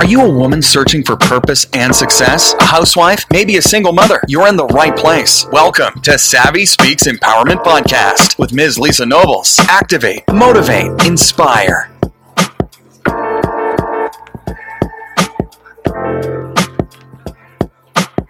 Are you a woman searching for purpose and success? A housewife? Maybe a single mother? You're in the right place. Welcome to Savvy Speaks Empowerment Podcast with Ms. Lisa Nobles. Activate, motivate, inspire.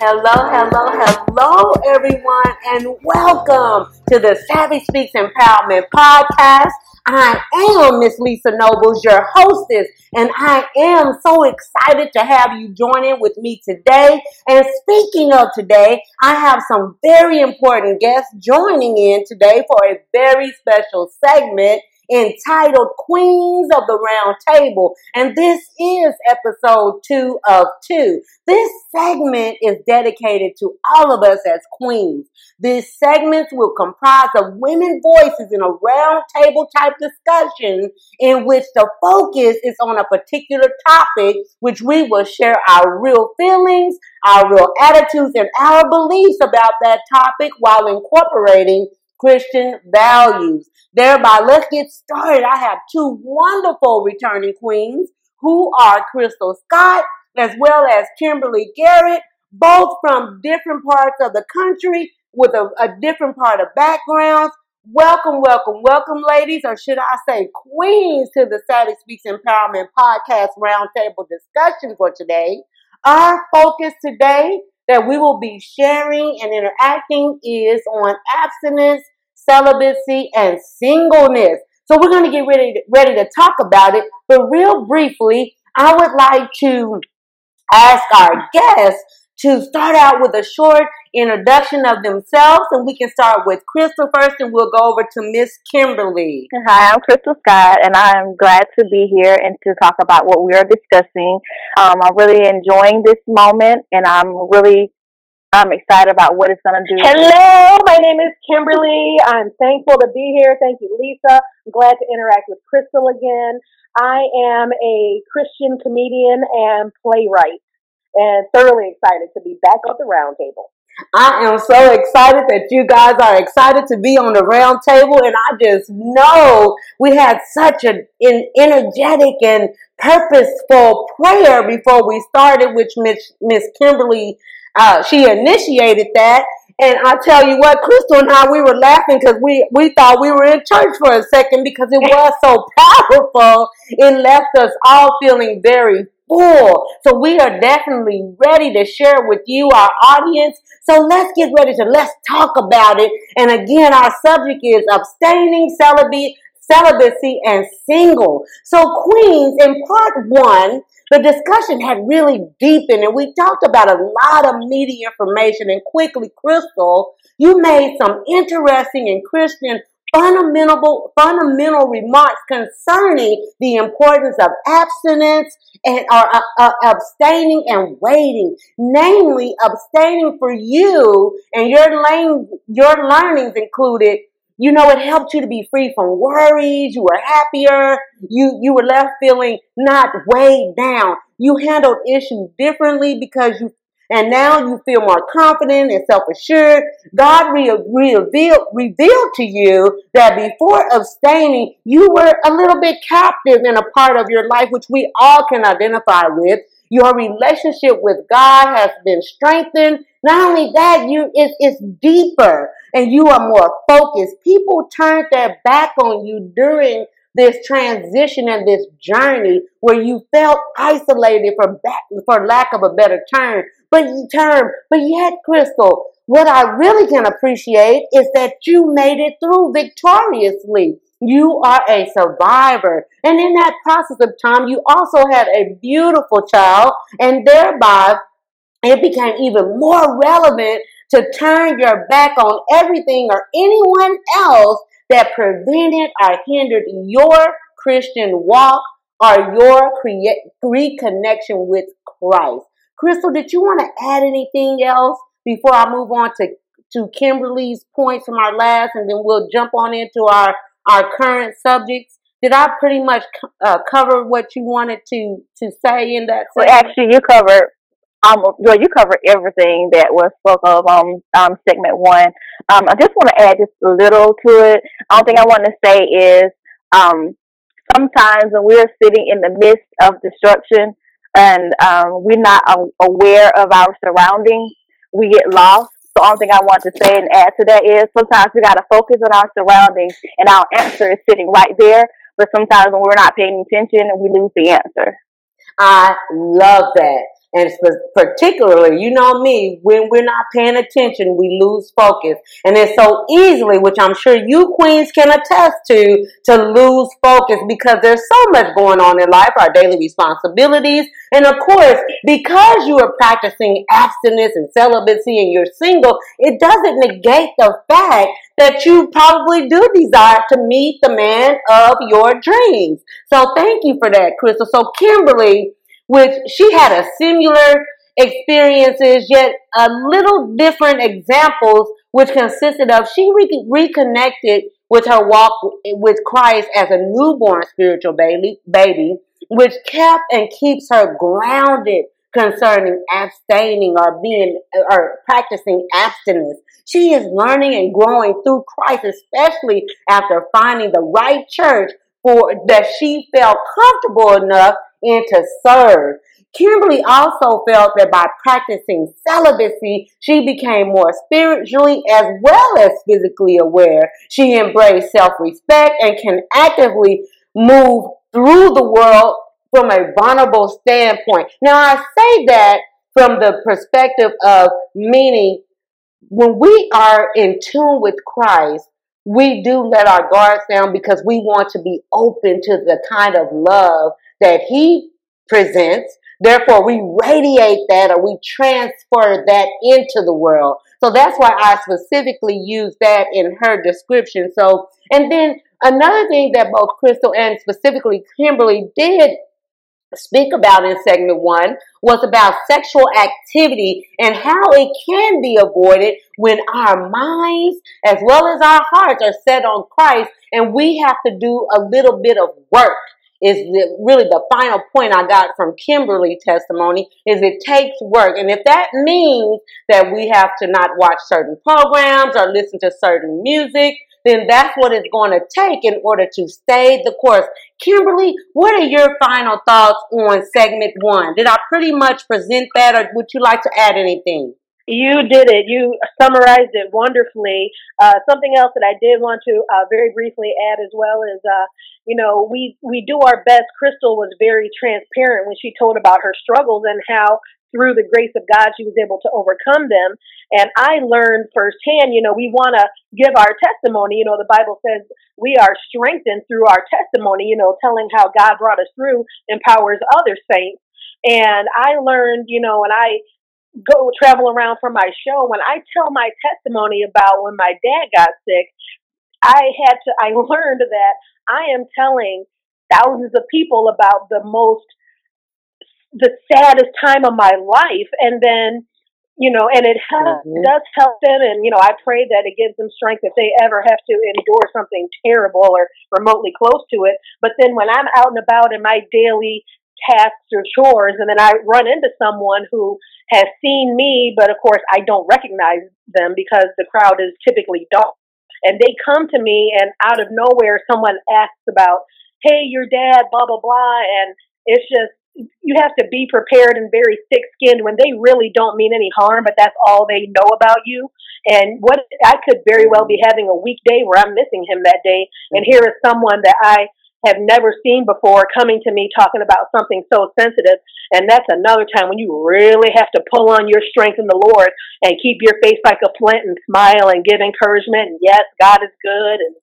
Hello, hello, hello, everyone, and welcome to the Savvy Speaks Empowerment Podcast. I am Miss Lisa Nobles, your hostess, and I am so excited to have you join in with me today. And speaking of today, I have some very important guests joining in today for a very special segment entitled Queens of the Round Table. And this is episode two of two. This segment is dedicated to all of us as queens. These segments will comprise of women voices in a round table type discussion in which the focus is on a particular topic, which we will share our real feelings, our real attitudes, and our beliefs about that topic while incorporating Christian values. Thereby, let's get started. I have two wonderful returning queens who are Crystal Scott as well as Kimberly Garrett, both from different parts of the country with a, a different part of backgrounds. Welcome, welcome, welcome, ladies, or should I say queens, to the Savvy Speaks Empowerment Podcast Roundtable discussion for today. Our focus today that we will be sharing and interacting is on abstinence, celibacy, and singleness. So we're going to get ready to, ready to talk about it. But real briefly, I would like to ask our guests to start out with a short introduction of themselves, and we can start with Crystal first, and we'll go over to Miss Kimberly. Hi, I'm Crystal Scott, and I'm glad to be here and to talk about what we are discussing. Um, I'm really enjoying this moment, and I'm really I'm excited about what it's going to do. Hello, my name is Kimberly. I'm thankful to be here. Thank you, Lisa. I'm glad to interact with Crystal again. I am a Christian comedian and playwright, and thoroughly excited to be back on the round table. I am so excited that you guys are excited to be on the round table, and I just know we had such an energetic and purposeful prayer before we started, which Miss Miss Kimberly uh, she initiated that. And I tell you what, Crystal and I, we were laughing because we, we thought we were in church for a second because it was so powerful. It left us all feeling very full. So we are definitely ready to share with you, our audience. So let's get ready to let's talk about it. And again, our subject is abstaining, celibacy, celibacy, and single. So, Queens, in part one, the discussion had really deepened and we talked about a lot of media information. And quickly, Crystal, you made some interesting and Christian fundamental fundamental remarks concerning the importance of abstinence and or uh, uh, abstaining and waiting namely abstaining for you and your lane your learnings included you know, it helped you to be free from worries. You were happier. You, you were left feeling not weighed down. You handled issues differently because you, and now you feel more confident and self-assured. God re- revealed, revealed to you that before abstaining, you were a little bit captive in a part of your life, which we all can identify with. Your relationship with God has been strengthened. Not only that, you it, it's deeper and you are more focused. People turned their back on you during this transition and this journey where you felt isolated for back, for lack of a better term. But term, but yet, Crystal, what I really can appreciate is that you made it through victoriously. You are a survivor. And in that process of time, you also had a beautiful child, and thereby it became even more relevant to turn your back on everything or anyone else that prevented or hindered your Christian walk or your reconnection with Christ. Crystal, did you want to add anything else before I move on to, to Kimberly's points from our last, and then we'll jump on into our, our current subjects? Did I pretty much uh, cover what you wanted to, to say in that? Segment? Well, actually, you covered um, well, you covered everything that was spoke of on um, segment one. Um, I just want to add just a little to it. The only thing I want to say is um, sometimes when we're sitting in the midst of destruction, and um, we're not aware of our surroundings. We get lost. The only thing I want to say and add to that is sometimes we got to focus on our surroundings, and our answer is sitting right there. But sometimes when we're not paying attention, we lose the answer. I love that. And particularly, you know me, when we're not paying attention, we lose focus. And it's so easily, which I'm sure you queens can attest to, to lose focus because there's so much going on in life, our daily responsibilities. And of course, because you are practicing abstinence and celibacy and you're single, it doesn't negate the fact that you probably do desire to meet the man of your dreams. So thank you for that, Crystal. So Kimberly, which she had a similar experiences, yet a little different examples, which consisted of she re- reconnected with her walk with Christ as a newborn spiritual baby, baby, which kept and keeps her grounded concerning abstaining or being or practicing abstinence. She is learning and growing through Christ, especially after finding the right church for that she felt comfortable enough and to serve. Kimberly also felt that by practicing celibacy, she became more spiritually as well as physically aware. She embraced self-respect and can actively move through the world from a vulnerable standpoint. Now, I say that from the perspective of meaning when we are in tune with Christ, we do let our guards down because we want to be open to the kind of love that He presents. Therefore, we radiate that or we transfer that into the world. So that's why I specifically use that in her description. So, and then another thing that both Crystal and specifically Kimberly did speak about in segment one was about sexual activity and how it can be avoided when our minds as well as our hearts are set on Christ and we have to do a little bit of work is really the final point I got from Kimberly testimony is it takes work. And if that means that we have to not watch certain programs or listen to certain music, then that's what it's going to take in order to stay the course. Kimberly, what are your final thoughts on segment one? Did I pretty much present that or would you like to add anything? You did it. You summarized it wonderfully. Uh, something else that I did want to uh, very briefly add as well is, uh, you know, we we do our best. Crystal was very transparent when she told about her struggles and how through the grace of God she was able to overcome them. And I learned firsthand. You know, we want to give our testimony. You know, the Bible says we are strengthened through our testimony. You know, telling how God brought us through empowers other saints. And I learned, you know, and I go travel around for my show, when I tell my testimony about when my dad got sick, I had to, I learned that I am telling thousands of people about the most, the saddest time of my life. And then, you know, and it has, mm-hmm. does help them. And, you know, I pray that it gives them strength if they ever have to endure something terrible or remotely close to it. But then when I'm out and about in my daily tasks or chores and then I run into someone who has seen me, but of course I don't recognize them because the crowd is typically dark. And they come to me and out of nowhere someone asks about, hey, your dad, blah, blah, blah. And it's just, you have to be prepared and very thick skinned when they really don't mean any harm, but that's all they know about you. And what I could very well be having a weekday where I'm missing him that day. And here is someone that I have never seen before coming to me talking about something so sensitive. And that's another time when you really have to pull on your strength in the Lord and keep your face like a flint and smile and give encouragement. And yes, God is good and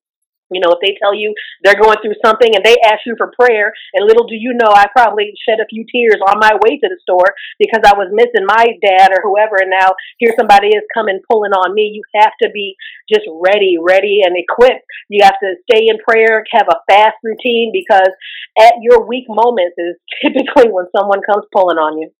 you know, if they tell you they're going through something and they ask you for prayer, and little do you know, I probably shed a few tears on my way to the store because I was missing my dad or whoever, and now here somebody is coming pulling on me. You have to be just ready, ready, and equipped. You have to stay in prayer, have a fast routine because at your weak moments is typically when someone comes pulling on you.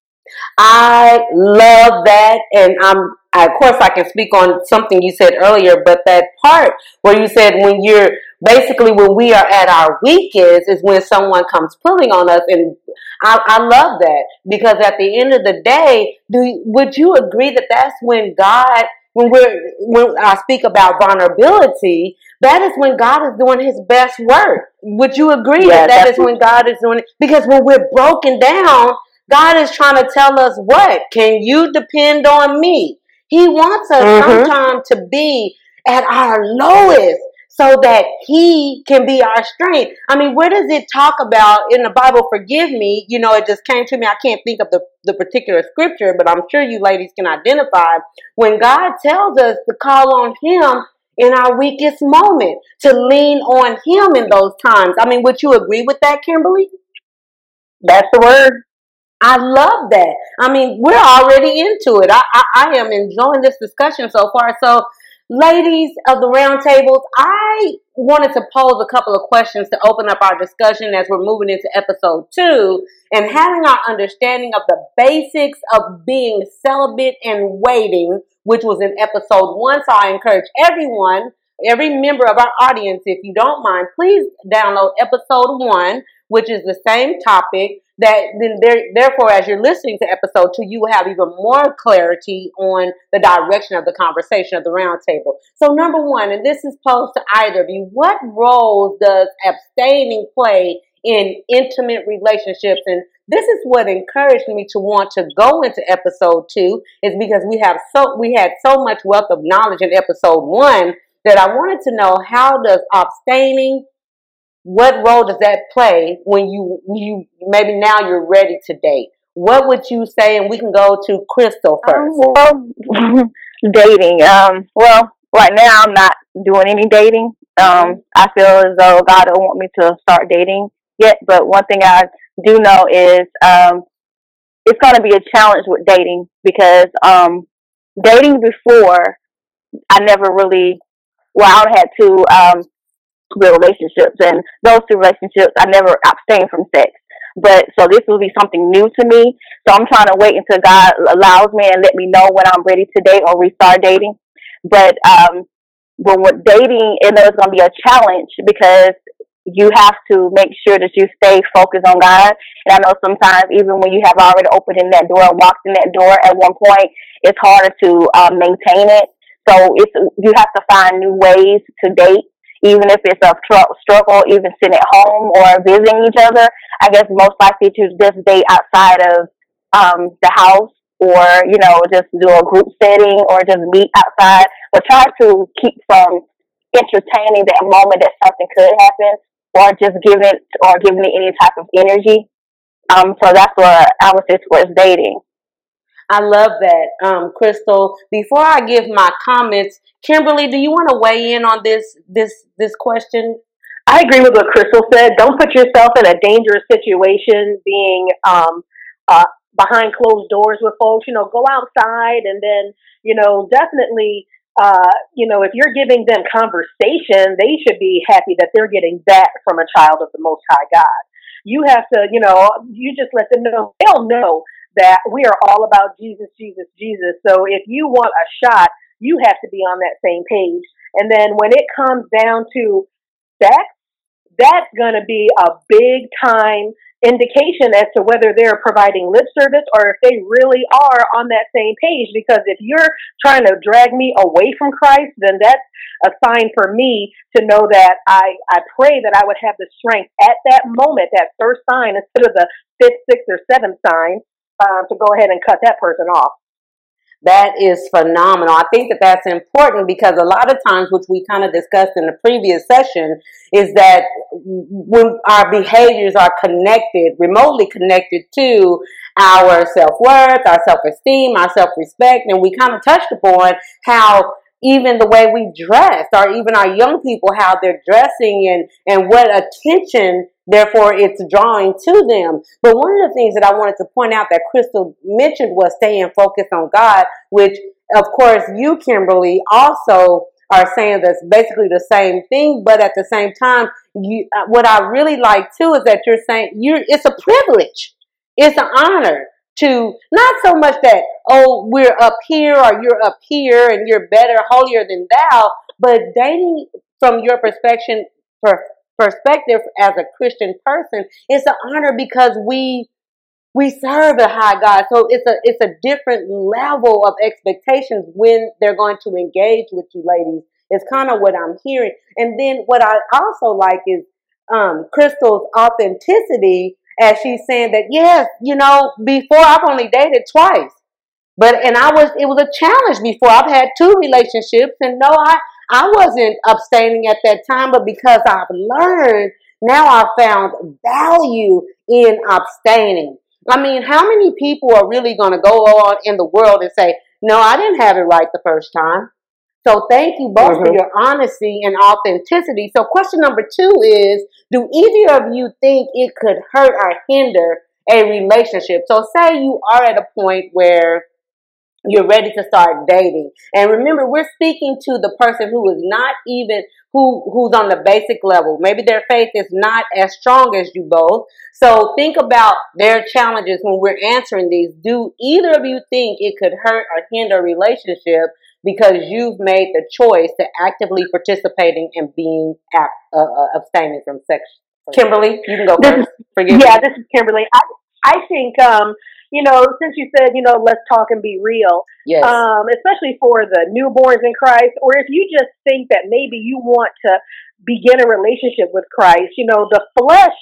I love that, and I'm of course I can speak on something you said earlier, but that part where you said when you're basically when we are at our weakest is when someone comes pulling on us, and I, I love that because at the end of the day, do would you agree that that's when God when we're when I speak about vulnerability, that is when God is doing His best work. Would you agree yeah, that that is when God is doing it? Because when we're broken down, God is trying to tell us what? Can you depend on me? He wants us Mhm. sometimes to be at our lowest so that he can be our strength. I mean, where does it talk about in the Bible? Forgive me, you know, it just came to me. I can't think of the, the particular scripture, but I'm sure you ladies can identify when God tells us to call on him in our weakest moment, to lean on him in those times. I mean, would you agree with that, Kimberly? That's the word. I love that. I mean, we're already into it. I, I, I am enjoying this discussion so far. So, ladies of the roundtables, I wanted to pose a couple of questions to open up our discussion as we're moving into episode two and having our understanding of the basics of being celibate and waiting, which was in episode one. So, I encourage everyone, every member of our audience, if you don't mind, please download episode one, which is the same topic that then there, therefore as you're listening to episode two you will have even more clarity on the direction of the conversation of the roundtable. So number one and this is posed to either of you what role does abstaining play in intimate relationships? And this is what encouraged me to want to go into episode two is because we have so we had so much wealth of knowledge in episode one that i wanted to know how does abstaining what role does that play when you you maybe now you're ready to date? What would you say? And we can go to Crystal first. Um, well, dating. Um, well, right now I'm not doing any dating. Um, I feel as though God don't want me to start dating yet. But one thing I do know is um, it's going to be a challenge with dating because um, dating before I never really. Well, I had to um, relationships, and those two relationships I never abstained from sex. But so this will be something new to me. So I'm trying to wait until God allows me and let me know when I'm ready to date or restart dating. But um, when with dating, it it's going to be a challenge because you have to make sure that you stay focused on God. And I know sometimes even when you have already opened in that door and walked in that door at one point, it's harder to um, maintain it. So it's you have to find new ways to date even if it's a tr- struggle, even sitting at home or visiting each other. I guess most likely to just date outside of um, the house or, you know, just do a group setting or just meet outside, but try to keep from entertaining that moment that something could happen or just giving it or giving it any type of energy. Um, so that's what I would say towards dating. I love that, um, Crystal. Before I give my comments, Kimberly, do you want to weigh in on this this this question? I agree with what Crystal said. Don't put yourself in a dangerous situation being um, uh, behind closed doors with folks. You know, go outside and then, you know, definitely, uh, you know, if you're giving them conversation, they should be happy that they're getting that from a child of the Most High God. You have to, you know, you just let them know. They'll know that we are all about Jesus, Jesus, Jesus. So if you want a shot, you have to be on that same page. And then when it comes down to sex, that's going to be a big time indication as to whether they're providing lip service or if they really are on that same page. Because if you're trying to drag me away from Christ, then that's a sign for me to know that I, I pray that I would have the strength at that moment, that first sign, instead of the fifth, sixth, or seventh sign, um, to go ahead and cut that person off. That is phenomenal. I think that that's important because a lot of times, which we kind of discussed in the previous session, is that when our behaviors are connected, remotely connected to our self worth, our self esteem, our self respect, and we kind of touched upon how even the way we dress, or even our young people, how they're dressing and, and what attention, therefore, it's drawing to them. But one of the things that I wanted to point out that Crystal mentioned was staying focused on God, which, of course, you, Kimberly, also are saying that's basically the same thing, but at the same time, you, uh, what I really like too is that you're saying you're, it's a privilege. It's an honor to not so much that oh we're up here or you're up here and you're better holier than thou but dating from your perspective per, perspective as a christian person it's an honor because we we serve a high god. So it's a it's a different level of expectations when they're going to engage with you ladies. It's kind of what i'm hearing. And then what i also like is um, crystal's authenticity as she's saying that, yes, you know, before I've only dated twice. But and I was it was a challenge before. I've had two relationships and no, I I wasn't abstaining at that time, but because I've learned, now I've found value in abstaining. I mean, how many people are really going to go on in the world and say, no, I didn't have it right the first time? So thank you both mm-hmm. for your honesty and authenticity. So question number two is, do either of you think it could hurt or hinder a relationship? So say you are at a point where you're ready to start dating. And remember, we're speaking to the person who is not even who who's on the basic level. Maybe their faith is not as strong as you both. So think about their challenges when we're answering these. Do either of you think it could hurt or hinder a relationship because you've made the choice to actively participating and being uh, uh, abstaining from sex? Kimberly, you can go this first. Is, Forgive yeah, me. this is Kimberly. I I think um you know, since you said, you know, let's talk and be real, yes. um, especially for the newborns in Christ, or if you just think that maybe you want to begin a relationship with Christ, you know, the flesh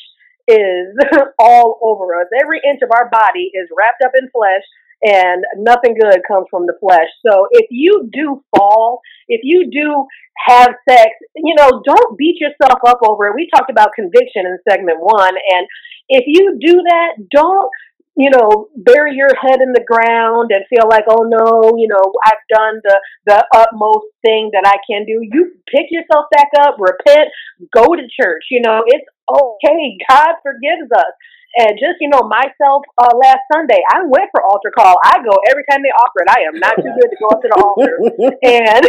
is all over us. Every inch of our body is wrapped up in flesh and nothing good comes from the flesh. So if you do fall, if you do have sex, you know, don't beat yourself up over it. We talked about conviction in segment one. And if you do that, don't you know, bury your head in the ground and feel like, oh no, you know, I've done the the utmost thing that I can do. You pick yourself back up, repent, go to church. You know, it's okay. God forgives us. And just you know, myself uh, last Sunday, I went for altar call. I go every time they offer it. I am not too good to go up to the altar, and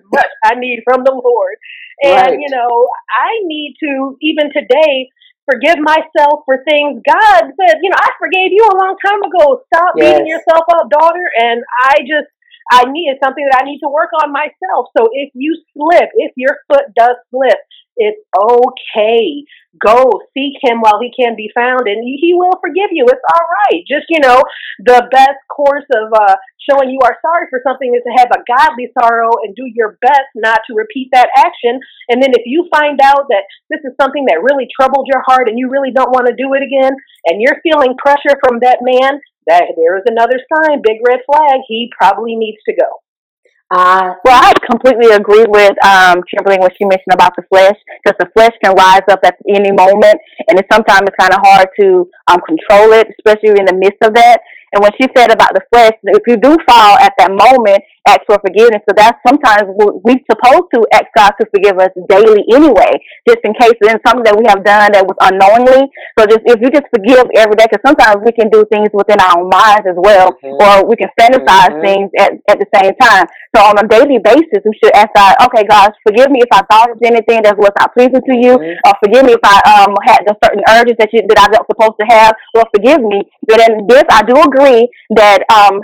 much I need from the Lord. And right. you know, I need to even today forgive myself for things. God said, you know, I forgave you a long time ago. Stop yes. beating yourself up, daughter. And I just, I needed something that I need to work on myself. So if you slip, if your foot does slip, it's okay. Go seek him while he can be found and he will forgive you. It's all right. Just, you know, the best course of uh, showing you are sorry for something is to have a godly sorrow and do your best not to repeat that action. And then if you find out that this is something that really troubled your heart and you really don't want to do it again and you're feeling pressure from that man, that there is another sign, big red flag. He probably needs to go. Uh, well, I completely agree with um, Kimberly when she mentioned about the flesh, because the flesh can rise up at any moment, and sometimes it's kind of hard to um, control it, especially in the midst of that. And when she said about the flesh, if you do fall at that moment, ask for forgiveness. So that's sometimes we're supposed to ask God to forgive us daily anyway, just in case it's something that we have done that was unknowingly. So just if you just forgive every day, because sometimes we can do things within our minds as well, mm-hmm. or we can fantasize mm-hmm. things at, at the same time. So on a daily basis, we should ask God, okay, God, forgive me if I thought of anything that was not pleasing to you, mm-hmm. or forgive me if I um had the certain urges that you that I was supposed to have, or forgive me. But in this, I do agree agree that um,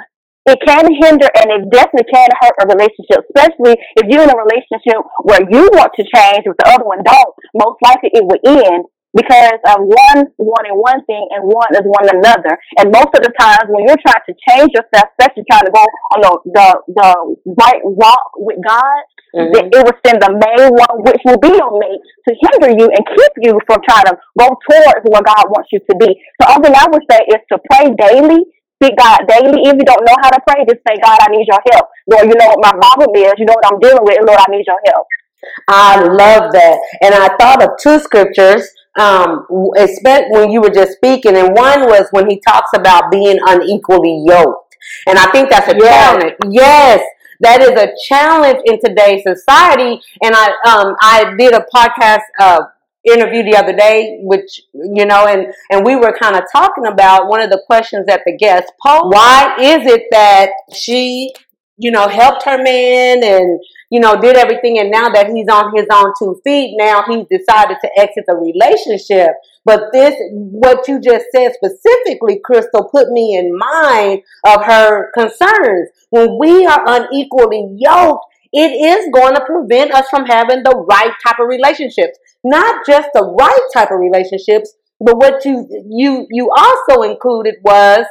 it can hinder and it definitely can hurt a relationship, especially if you're in a relationship where you want to change but the other one don't. Most likely it will end because of one wanting one thing and one is one another. And most of the times when you're trying to change yourself, especially trying to go on the the, the right walk with God, mm-hmm. it will send the main one, which will be your mate, to hinder you and keep you from trying to go towards where God wants you to be. So all thing I would say is to pray daily seek God daily. If you don't know how to pray, just say, God, I need your help. Lord, you know what my problem is. You know what I'm dealing with. Lord, I need your help. I love that. And I thought of two scriptures, um, especially when you were just speaking. And one was when he talks about being unequally yoked. And I think that's a yes. challenge. Yes. That is a challenge in today's society. And I, um, I did a podcast, uh, interview the other day, which you know, and and we were kind of talking about one of the questions that the guest posed. Why is it that she, you know, helped her man and you know did everything, and now that he's on his own two feet, now he's decided to exit the relationship. But this, what you just said specifically, Crystal, put me in mind of her concerns. When we are unequally yoked, it is going to prevent us from having the right type of relationships. Not just the right type of relationships, but what you you you also included was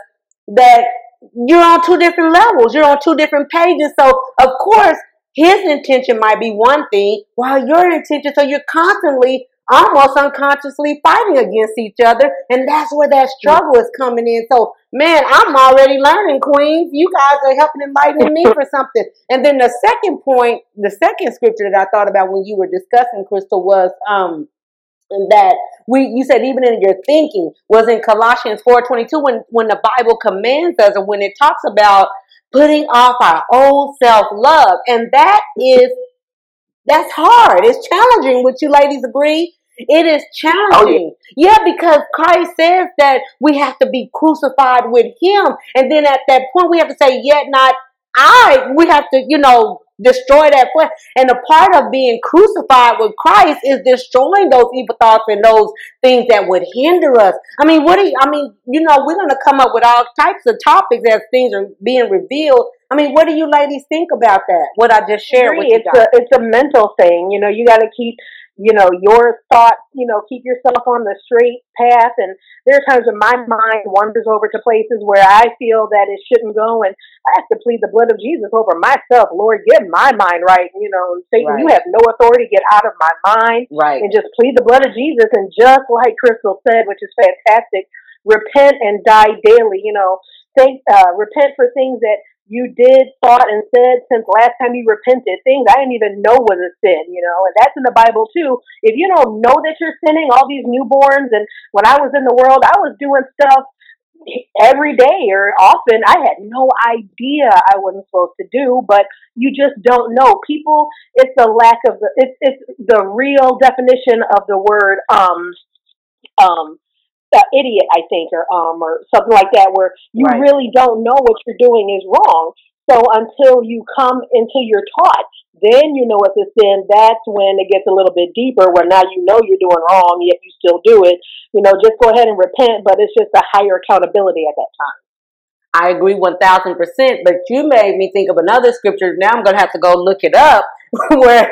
that you're on two different levels. You're on two different pages. So of course, his intention might be one thing, while your intention, so you're constantly almost unconsciously fighting against each other. And that's where that struggle is coming in. So, man, I'm already learning, Queens. You guys are helping enlighten me for something. And then the second point, the second scripture that I thought about when you were discussing, Crystal, was um that we you said even in your thinking was in Colossians 4:22 when when the Bible commands us and when it talks about putting off our old self-love and that is that's hard. It's challenging. Would you ladies agree? It is oh, challenging. Oh, yeah. yeah, because Christ says that we have to be crucified with him. And then at that point we have to say, yet not I. We have to, you know, destroy that flesh. And a part of being crucified with Christ is destroying those evil thoughts and those things that would hinder us. I mean, what do you, I mean, you know, we're going to come up with all types of topics as things are being revealed. I mean, what do you ladies think about that? What I just shared with you it's guys? A, it's a mental thing. You know, you got to keep you know, your thoughts, you know, keep yourself on the straight path. And there are times when my mind wanders over to places where I feel that it shouldn't go. And I have to plead the blood of Jesus over myself. Lord, get my mind right. You know, Satan, right. you have no authority. Get out of my mind. Right. And just plead the blood of Jesus. And just like Crystal said, which is fantastic, repent and die daily. You know, think, uh, repent for things that you did, thought, and said since last time you repented, things I didn't even know was a sin, you know, and that's in the Bible too. If you don't know that you're sinning, all these newborns, and when I was in the world, I was doing stuff every day or often I had no idea I wasn't supposed to do, but you just don't know. People, it's the lack of the, it's, it's the real definition of the word, um, um, uh, idiot, I think, or um, or something like that, where you right. really don't know what you're doing is wrong. So until you come until you're taught, then you know it's a sin. That's when it gets a little bit deeper, where now you know you're doing wrong, yet you still do it. You know, just go ahead and repent, but it's just a higher accountability at that time. I agree 1000%, but you made me think of another scripture. Now I'm going to have to go look it up where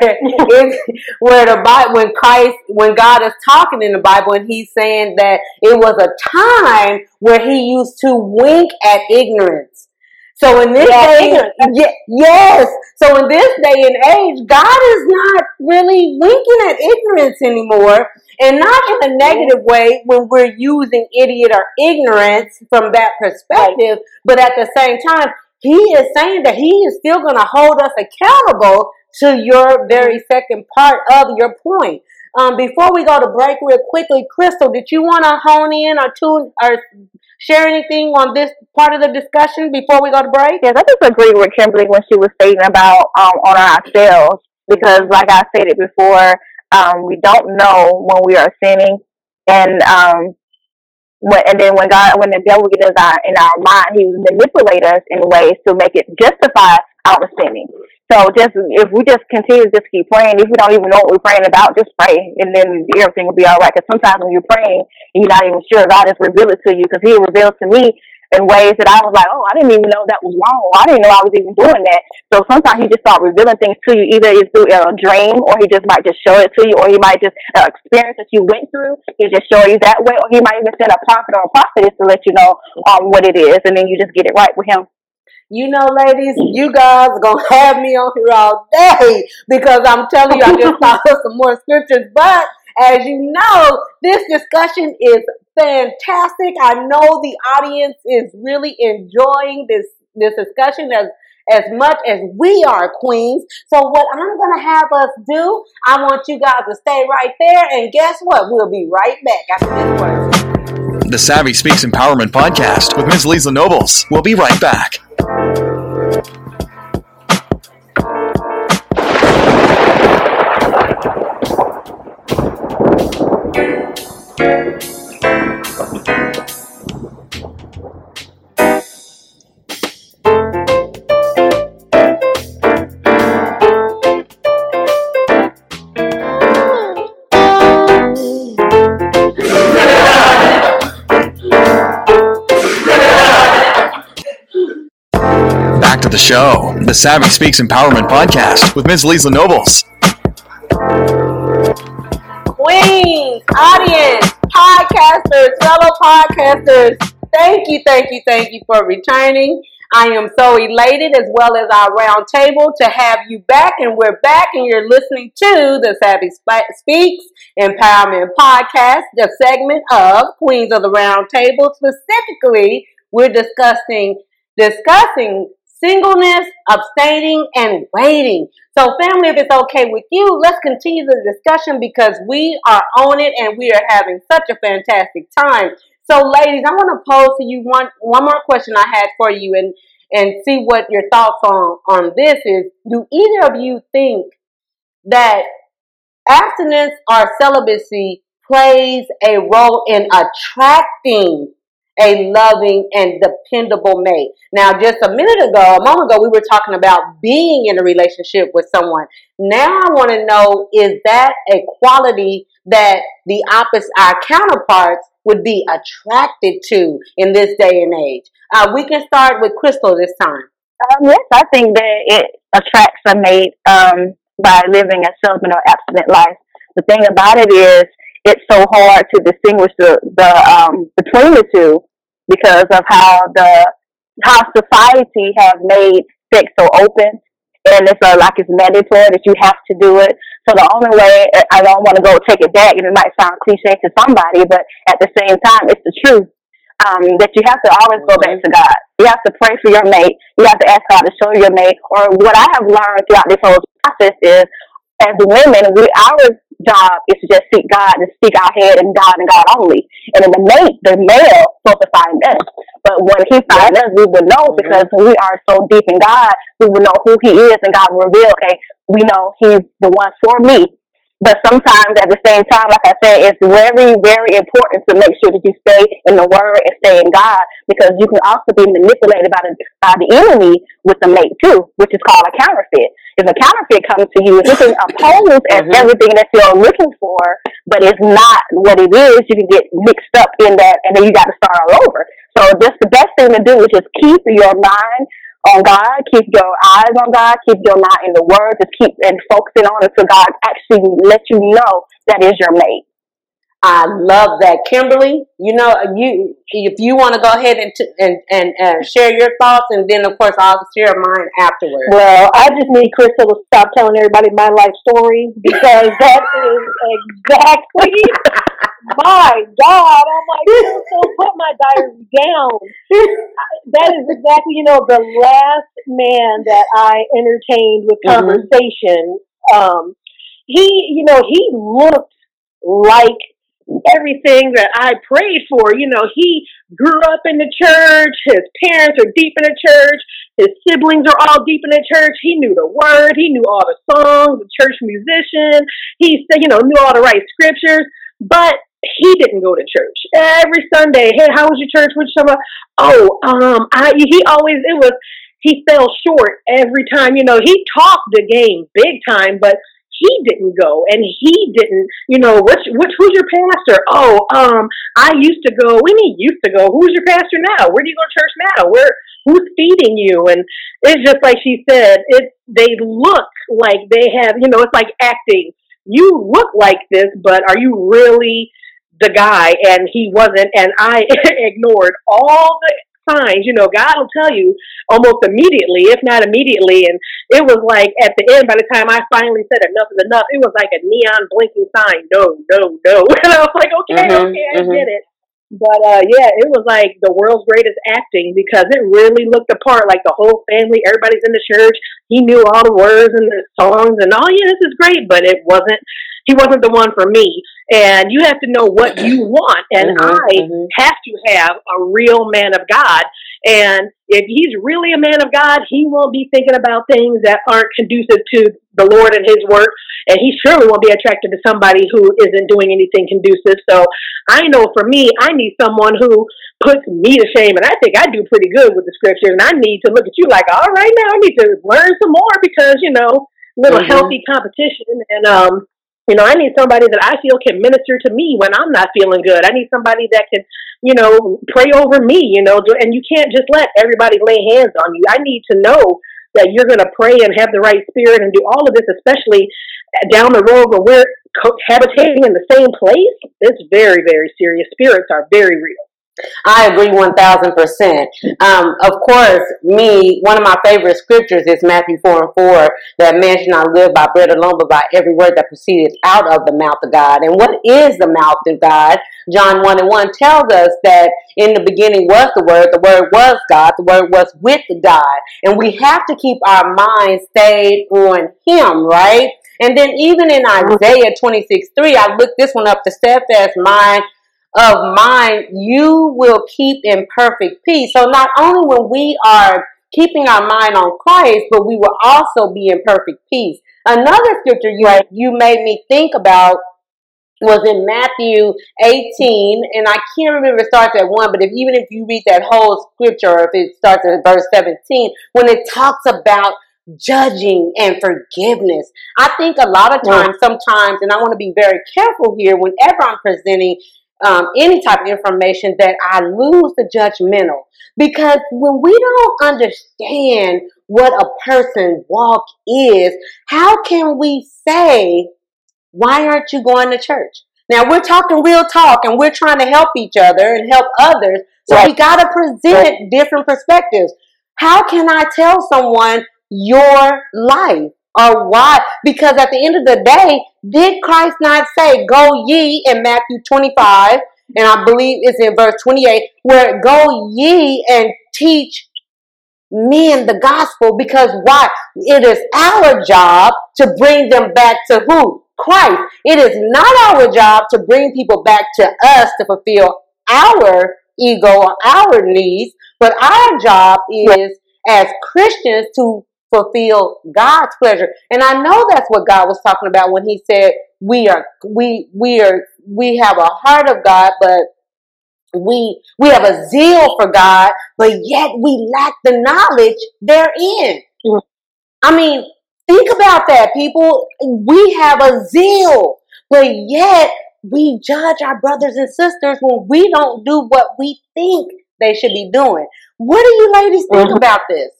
where the Bible, when Christ, when God is talking in the Bible and he's saying that it was a time where he used to wink at ignorance. So in this yeah, day, yeah, yes. So in this day and age, God is not really winking at ignorance anymore, and not in a negative way when we're using idiot or ignorance from that perspective. Right. But at the same time, He is saying that He is still going to hold us accountable to your very second part of your point. Um, before we go to break, real quickly, Crystal, did you want to hone in or tune or share anything on this part of the discussion before we go to break? Yes, I just agree with Kimberly when she was stating about um, on ourselves because, like I said it before, um, we don't know when we are sinning, and um, and then when God, when the devil gets our in our mind, he manipulate us in ways to make it justify our sinning. So just if we just continue to just keep praying, if we don't even know what we're praying about, just pray, and then everything will be all right. Because sometimes when you're praying and you're not even sure, God just reveal it to you. Because He revealed to me in ways that I was like, oh, I didn't even know that was wrong. I didn't know I was even doing that. So sometimes He just start revealing things to you. Either it's through a dream, or He just might just show it to you, or He might just uh, experience that you went through. He just show you that way, or He might even send a prophet or a prophetess to let you know um, what it is, and then you just get it right with Him. You know, ladies, you guys are gonna have me on here all day because I'm telling you, I just saw some more scriptures. But as you know, this discussion is fantastic. I know the audience is really enjoying this this discussion as as much as we are queens. So what I'm going to have us do, I want you guys to stay right there and guess what? We'll be right back after this. The Savvy Speaks Empowerment Podcast with Ms. Lisa Nobles. We'll be right back. To the show, the Savvy Speaks Empowerment Podcast with Ms. Lisa Nobles. Queens, audience, podcasters, fellow podcasters, thank you, thank you, thank you for returning. I am so elated as well as our round table to have you back and we're back and you're listening to the Savvy Speaks Empowerment Podcast, the segment of Queens of the Round Table. Specifically, we're discussing discussing singleness, abstaining, and waiting. So, family, if it's okay with you, let's continue the discussion because we are on it and we are having such a fantastic time. So, ladies, I want to pose to you one one more question I had for you, and and see what your thoughts on on this is. Do either of you think that abstinence or celibacy plays a role in attracting a loving and dependable mate. Now, just a minute ago, a moment ago, we were talking about being in a relationship with someone. Now, I want to know is that a quality that the opposite, our counterparts, would be attracted to in this day and age? Uh, we can start with Crystal this time. Um, yes, I think that it attracts a mate um, by living a celibate or abstinent life. The thing about it is, it's so hard to distinguish the, the um, between the two because of how the how society have made sex so open and it's uh, like it's mandatory that you have to do it. So the only way I don't want to go take it back, and it might sound cliche to somebody, but at the same time, it's the truth. Um, that you have to always go back to God. You have to pray for your mate. You have to ask God to show your mate. Or what I have learned throughout this whole process is, as women, we our job is to just seek God and seek our head and God and God only. And then the mate, the male, supposed to find us. But when he finds us, we will know mm-hmm. because we are so deep in God, we will know who he is and God will reveal, okay, we know he's the one for me. But sometimes at the same time, like I said, it's very, very important to make sure that you stay in the word and stay in God because you can also be manipulated by the, by the enemy with the mate too, which is called a counterfeit. If a counterfeit comes to you, you can oppose as mm-hmm. everything that you're looking for, but it's not what it is. You can get mixed up in that and then you got to start all over. So just the best thing to do is just keep your mind on God, keep your eyes on God, keep your mind in the Word, just keep and focusing on it so God actually let you know that is your mate. I love that, Kimberly. You know, you if you want to go ahead and t- and, and and share your thoughts, and then of course I'll share mine afterwards. Well, I just need Crystal to stop telling everybody my life story because that is exactly my God. I'm like, Crystal, put my diary down. that is exactly, you know, the last man that I entertained with mm-hmm. conversation. Mm-hmm. Um, he, you know, he looked like everything that I prayed for. You know, he grew up in the church. His parents are deep in the church. His siblings are all deep in the church. He knew the word. He knew all the songs, the church musician. He said, you know, knew all the right scriptures, but he didn't go to church every Sunday. Hey, how was your church? Which summer? Oh, um, I, he always, it was, he fell short every time. You know, he talked the game big time, but he didn't go and he didn't, you know, which which who's your pastor? Oh, um, I used to go. We need used to go. Who's your pastor now? Where do you go to church now? Where who's feeding you? And it's just like she said, it they look like they have, you know, it's like acting. You look like this, but are you really the guy? And he wasn't. And I ignored all the signs, you know, God will tell you almost immediately, if not immediately. And it was like at the end, by the time I finally said enough is enough, it was like a neon blinking sign, no, no, no. And I was like, okay, mm-hmm, okay, I mm-hmm. get it. But uh yeah, it was like the world's greatest acting because it really looked apart. Like the whole family, everybody's in the church. He knew all the words and the songs and oh yeah, this is great. But it wasn't. He wasn't the one for me and you have to know what you want. And mm-hmm, I mm-hmm. have to have a real man of God. And if he's really a man of God, he won't be thinking about things that aren't conducive to the Lord and his work. And he surely won't be attracted to somebody who isn't doing anything conducive. So I know for me, I need someone who puts me to shame. And I think I do pretty good with the scriptures. And I need to look at you like, all right, now I need to learn some more because, you know, little mm-hmm. healthy competition. And, um, you know, I need somebody that I feel can minister to me when I'm not feeling good. I need somebody that can, you know, pray over me, you know, and you can't just let everybody lay hands on you. I need to know that you're going to pray and have the right spirit and do all of this, especially down the road when we're cohabitating in the same place. It's very, very serious. Spirits are very real. I agree 1000%. Um, of course, me, one of my favorite scriptures is Matthew 4 and 4 that man should not live by bread alone, but by every word that proceeded out of the mouth of God. And what is the mouth of God? John 1 and 1 tells us that in the beginning was the Word, the Word was God, the Word was with God. And we have to keep our minds stayed on Him, right? And then even in Isaiah 26 3, I looked this one up, the steadfast mind of mind you will keep in perfect peace. So not only when we are keeping our mind on Christ, but we will also be in perfect peace. Another scripture you right. you made me think about was in Matthew 18, and I can't remember it starts at 1, but if even if you read that whole scripture, or if it starts at verse 17, when it talks about judging and forgiveness. I think a lot of times, sometimes, and I want to be very careful here whenever I'm presenting um, any type of information that I lose the judgmental. Because when we don't understand what a person's walk is, how can we say, why aren't you going to church? Now we're talking real talk and we're trying to help each other and help others. So right. we got to present different perspectives. How can I tell someone your life? Or why? Because at the end of the day, did Christ not say, Go ye in Matthew 25, and I believe it's in verse 28, where go ye and teach men the gospel because why? It is our job to bring them back to who? Christ. It is not our job to bring people back to us to fulfill our ego or our needs, but our job is as Christians to fulfill God's pleasure. And I know that's what God was talking about when he said we are we we are we have a heart of God, but we we have a zeal for God, but yet we lack the knowledge therein. I mean, think about that, people. We have a zeal, but yet we judge our brothers and sisters when we don't do what we think they should be doing. What do you ladies think mm-hmm. about this?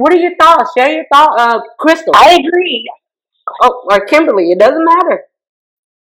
What are your thoughts? Share your thoughts, uh, Crystal. I agree. Oh, or Kimberly. It doesn't matter.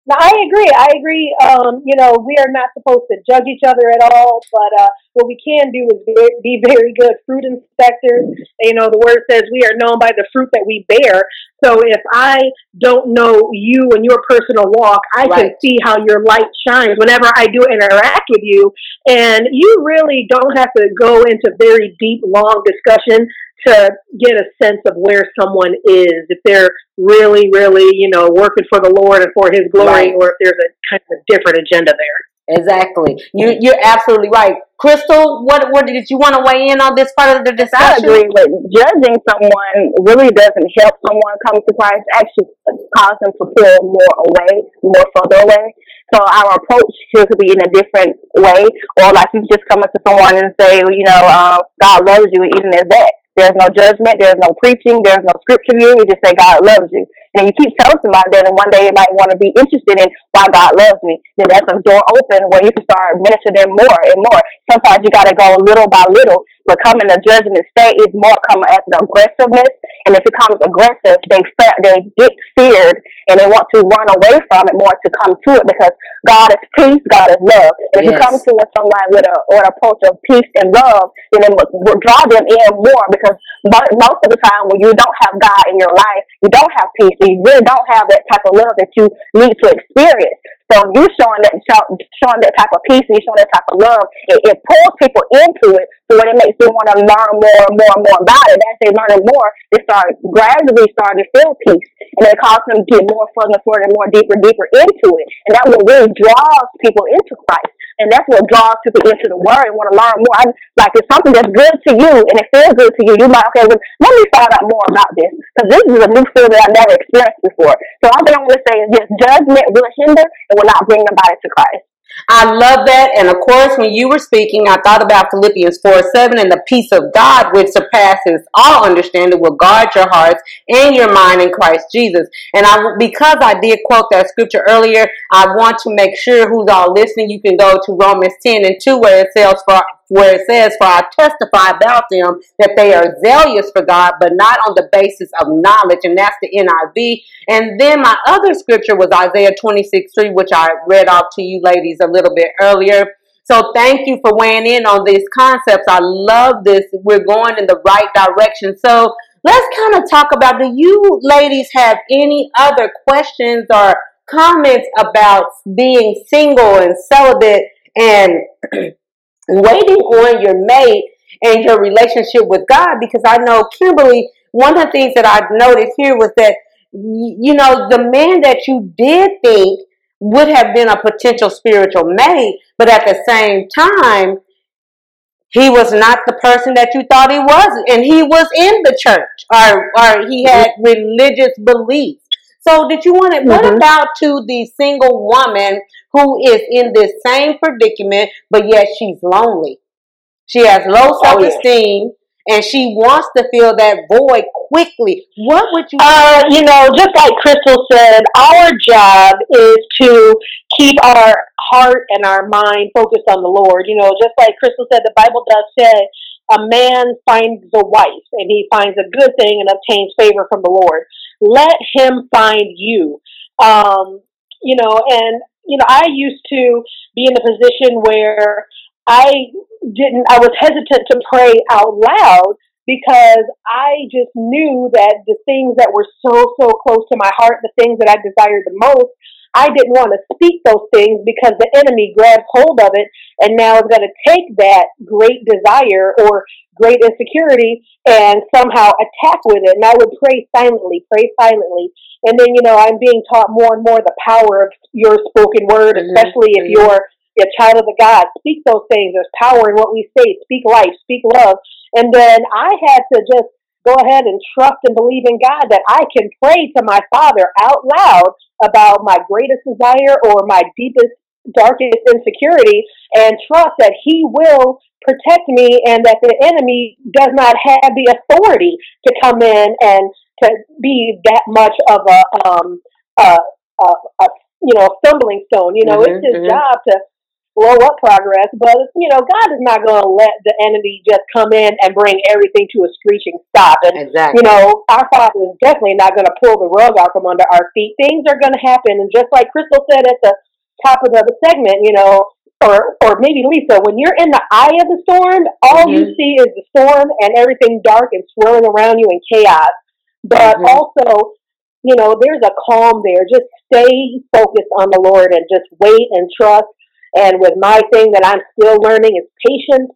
No, I agree. I agree. Um, you know, we are not supposed to judge each other at all, but uh, what we can do is be, be very good fruit inspectors. You know, the word says we are known by the fruit that we bear. So if I don't know you and your personal walk, I right. can see how your light shines whenever I do interact with you. And you really don't have to go into very deep, long discussion to get a sense of where someone is, if they're really, really, you know, working for the Lord and for His glory, right. or if there's a kind of a different agenda there. Exactly. You you're absolutely right. Crystal, what what did you want to weigh in on this part of the discussion? I agree with judging someone really doesn't help someone come to Christ. Actually, cause them to pull more away, more further away. So our approach here could be in a different way, or like you just come up to someone and say, you know, uh, God loves you, even as that. There's no judgment. There's no preaching. There's no scripture here. You just say God loves you. And you keep telling somebody that, and one day you might want to be interested in why God loves me. Then that's a door open where you can start ministering them more and more. Sometimes you got to go little by little. But coming to judgment state is more coming at the aggressiveness. And if it becomes aggressive, they they get feared and they want to run away from it more to come to it because God is peace, God is love. And if you come to someone with a or an approach of peace and love, then it will draw them in more because most of the time when you don't have God in your life, you don't have peace, you really don't have that type of love that you need to experience. So you showing that showing that type of peace and you showing that type of love, it, it pulls people into it, so when it makes them want to learn more and more and more about it. As they learn more, they start gradually starting to feel peace, and it causes them to get more further and further, and more deeper, deeper into it, and that will really draws people into Christ and that's what draws people into the word and want to learn more. I, like it's something that's good to you and it feels good to you. You might okay, well, let me find out more about this because this is a new field that I've never experienced before. So all thing I want to say is just judgment will hinder and will not bring nobody to Christ. I love that. And of course, when you were speaking, I thought about Philippians 4 7 and the peace of God, which surpasses all understanding, will guard your hearts and your mind in Christ Jesus. And I, because I did quote that scripture earlier, I want to make sure who's all listening, you can go to Romans 10 and 2 where it says, for where it says, For I testify about them that they are zealous for God, but not on the basis of knowledge. And that's the NIV. And then my other scripture was Isaiah 26 3, which I read off to you ladies a little bit earlier So thank you for weighing in on these concepts. I love this. We're going in the right direction. So let's kind of talk about do you ladies have any other questions or comments about being single and celibate and waiting on your mate and your relationship with God? Because I know Kimberly, one of the things that I noticed here was that you know the man that you did think would have been a potential spiritual mate, but at the same time, he was not the person that you thought he was, and he was in the church, or or he had mm-hmm. religious beliefs. So, did you want to? What Mhm. about to the single woman who is in this same predicament, but yet she's lonely? She has low Oh, self yeah. esteem, and she wants to fill that void quickly. What would you? Uh, you know, just like Crystal said, our job is to keep our heart and our mind focused on the Lord. You know, just like Crystal said, the Bible does say a man finds a wife and he finds a good thing and obtains favor from the Lord. Let him find you. Um, you know, and you know, I used to be in a position where I didn't I was hesitant to pray out loud because I just knew that the things that were so, so close to my heart, the things that I desired the most, I didn't want to speak those things because the enemy grabs hold of it and now is going to take that great desire or great insecurity and somehow attack with it. And I would pray silently, pray silently. And then, you know, I'm being taught more and more the power of your spoken word, Mhm, especially if mhm. you're a child of the God. Speak those things. There's power in what we say. Speak life, speak love. And then I had to just go ahead and trust and believe in God that I can pray to my Father out loud about my greatest desire or my deepest, darkest insecurity and trust that He will protect me and that the enemy does not have the authority to come in and to be that much of a, um, a, a, a you know, stumbling stone. You know, Mhm, it's his mhm. job to slow up progress, but you know, God is not going to let the enemy just come in and bring everything to a screeching stop. And Exactly. you know, our Father is definitely not going to pull the rug out from under our feet. Things are going to happen, and just like Crystal said at the top of the segment, you know, or or maybe Lisa, when you're in the eye of the storm, all you Mhm. see is the storm and everything dark and swirling around you in chaos. But Mhm. also, you know, there's a calm there. Just stay focused on the Lord and just wait and trust. And with my thing that I'm still learning is patience.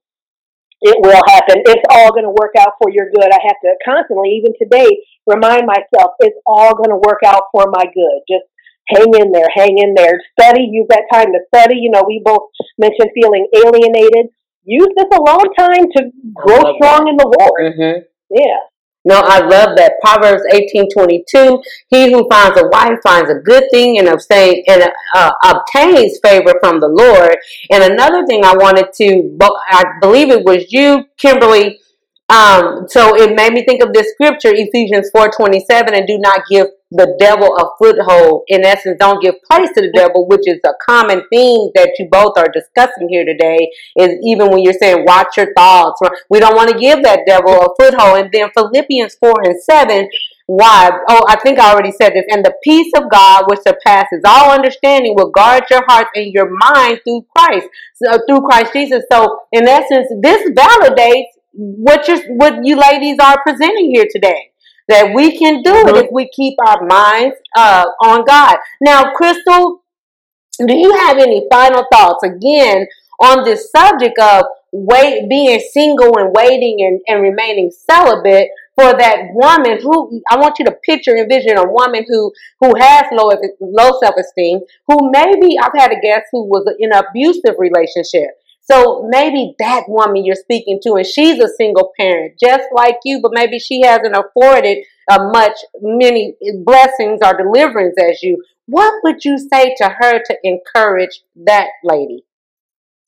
It will happen. It's all going to work out for your good. I have to constantly, even today, remind myself it's all going to work out for my good. Just hang in there, hang in there. Study. Use that time to study. You know, we both mentioned feeling alienated. Use this alone time to grow strong in the Lord. hmm Yeah. No, I love that. Proverbs eighteen twenty two. He who finds a wife finds a good thing and obtain and uh, obtains favor from the Lord. And another thing I wanted to, I believe it was you, Kimberly. Um, so it made me think of this scripture, Ephesians four twenty seven, and do not give the devil a foothold. In essence, don't give place to the devil, which is a common theme that you both are discussing here today. Is even when you're saying watch your thoughts, we don't want to give that devil a foothold. And then Philippians four and seven. Why? Oh, I think I already said this. And the peace of God, which surpasses all understanding, will guard your hearts and your mind through Christ, so, through Christ Jesus. So, in essence, this validates what you what you ladies are presenting here today. That we can do it if we keep our minds uh, on God. Now, Crystal, do you have any final thoughts again on this subject of wait being single and waiting and, and remaining celibate for that woman who I want you to picture and envision a woman who who has low low self esteem who maybe I've had a guest who was in an abusive relationship so maybe that woman you're speaking to and she's a single parent just like you but maybe she hasn't afforded uh, much many blessings or deliverance as you what would you say to her to encourage that lady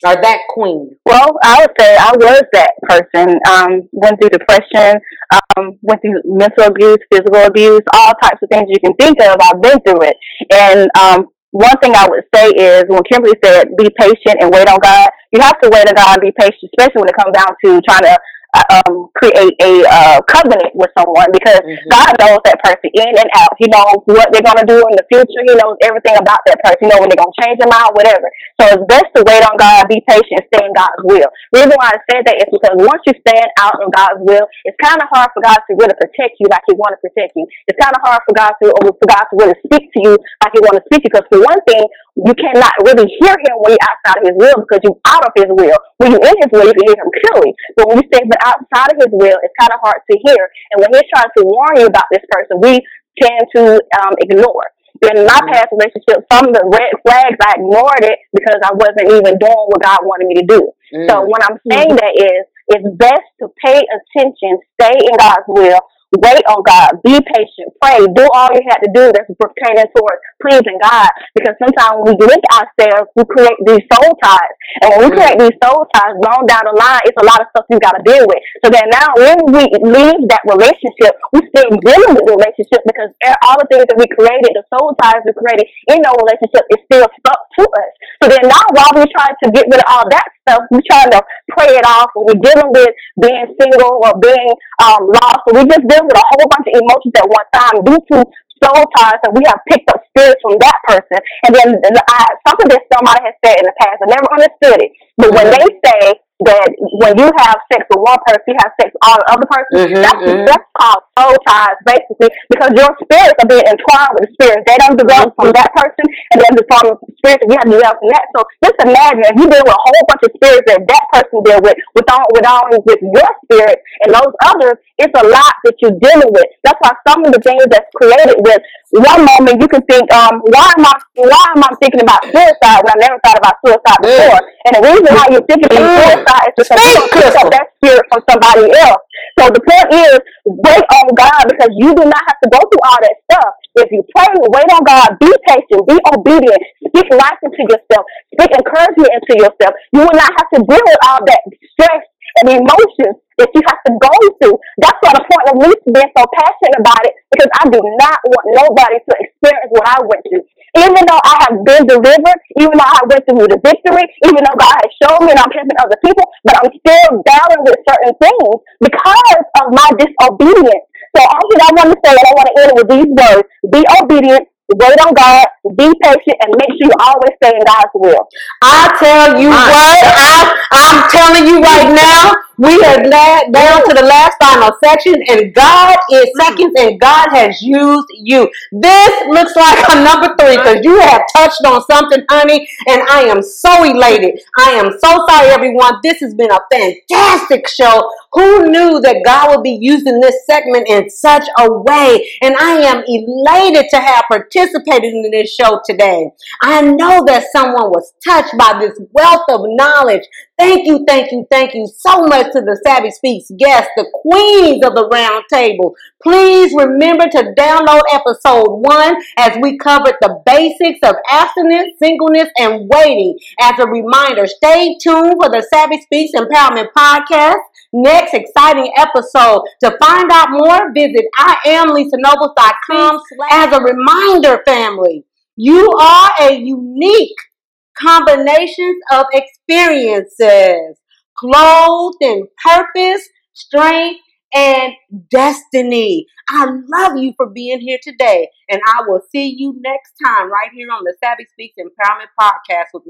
or that queen? Well, I would say I was that person. Um, went through depression, um, went through mental abuse, physical abuse, all types of things you can think of. I've been through it. And um, one thing I would say is when Kimberly said, be patient and wait on God, you have to wait on God and be patient, especially when it comes down to trying to um, create a uh, covenant with someone because mm-hmm. God knows that person in and out. He knows what they're going to do in the future. He knows everything about that person. He knows when they're going to change their mind, whatever. So it's best to wait on God, be patient, stay in God's will. The reason why I said that is because once you stand out in God's will, it's kind of hard for God to really protect you like He want to protect you. It's kind of hard for God to for God to really speak to you like He want to speak to you. Because for one thing, you cannot really hear Him when you're outside of His will because you're out of His will. When you're in His will, you can hear Him clearly. But when you stay outside of His will, it's kind of hard to hear. And when He's trying to warn you about this person, we tend to um, ignore. In my past relationship, some of the red flags I ignored it because I wasn't even doing what God wanted me to do. Mm. So when I'm saying mm. that is, it's best to pay attention, stay in God's will, wait on God, be patient, pray, do all you have to do that's pertaining towards pleasing God. Because sometimes when we link ourselves, we create these soul ties. And when we create these soul ties, long down the line, it's a lot of stuff you got to deal with. So then now when we leave that relationship, we still dealing with the relationship because all the things that we created, the soul ties we created in no relationship is still stuck to us. So then now while we're trying to get rid of all that stuff, we're trying to pray it off and we're dealing with being single or being um, lost. So we just dealing with a whole bunch of emotions at one time due to soul ties and we have picked up spirits from that person. And then I, something that somebody has said in the past, I never understood it, but when mm-hmm. they say that when you have sex with one person, you have sex with all the other person. Mm-hmm, that's, mm-hmm. that's called soul ties, basically, because your spirits are being entwined with the spirits. They don't develop from that person, and then from the spirits that you have developed from that. So just imagine if you deal with a whole bunch of spirits that that person deal with, with all, with all with your spirit and those others, it's a lot that you're dealing with. That's why some of the things that's created with one moment you can think, um, why am I why am I thinking about suicide when I never thought about suicide before? Mm. And the reason why you're thinking about mm. suicide is because you pick up that spirit from somebody else. So the point is, wait on God because you do not have to go through all that stuff. If you pray, wait on God, be patient, be obedient, speak life into yourself, speak encouragement into yourself. You will not have to deal with all that stress and emotions that you have to go through. That's why the point of me being so passionate about it because I do not want nobody to experience what I went through. Even though I have been delivered, even though I went through the victory, even though God has shown me and I'm helping other people, but I'm still battling with certain things because of my disobedience. So all that I want to say, and I want to end it with these words, be obedient, wait on God, be patient, and make sure you always stay in God's will. I tell you what, I, I'm telling you right now, we are down to the last final section, and God is seconds, and God has used you. This looks like a number three because you have touched on something, honey, and I am so elated. I am so sorry, everyone. This has been a fantastic show. Who knew that God would be using this segment in such a way? And I am elated to have participated in this show today. I know that someone was touched by this wealth of knowledge. Thank you, thank you, thank you so much to the Savvy Speaks guests, the queens of the round table. Please remember to download episode one as we covered the basics of abstinence, singleness, and waiting. As a reminder, stay tuned for the Savvy Speaks Empowerment Podcast next exciting episode. To find out more, visit IamLisaNobles.com. As a reminder, family, you are a unique combination of experiences, clothed in purpose, strength, and destiny. I love you for being here today, and I will see you next time right here on the Savvy Speaks Empowerment Podcast with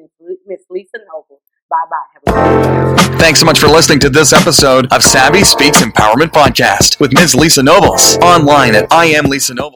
Miss Lisa Noble. Bye bye. Thanks so much for listening to this episode of Savvy Speaks Empowerment Podcast with Ms. Lisa Nobles. Online at I Am Lisa Nobles.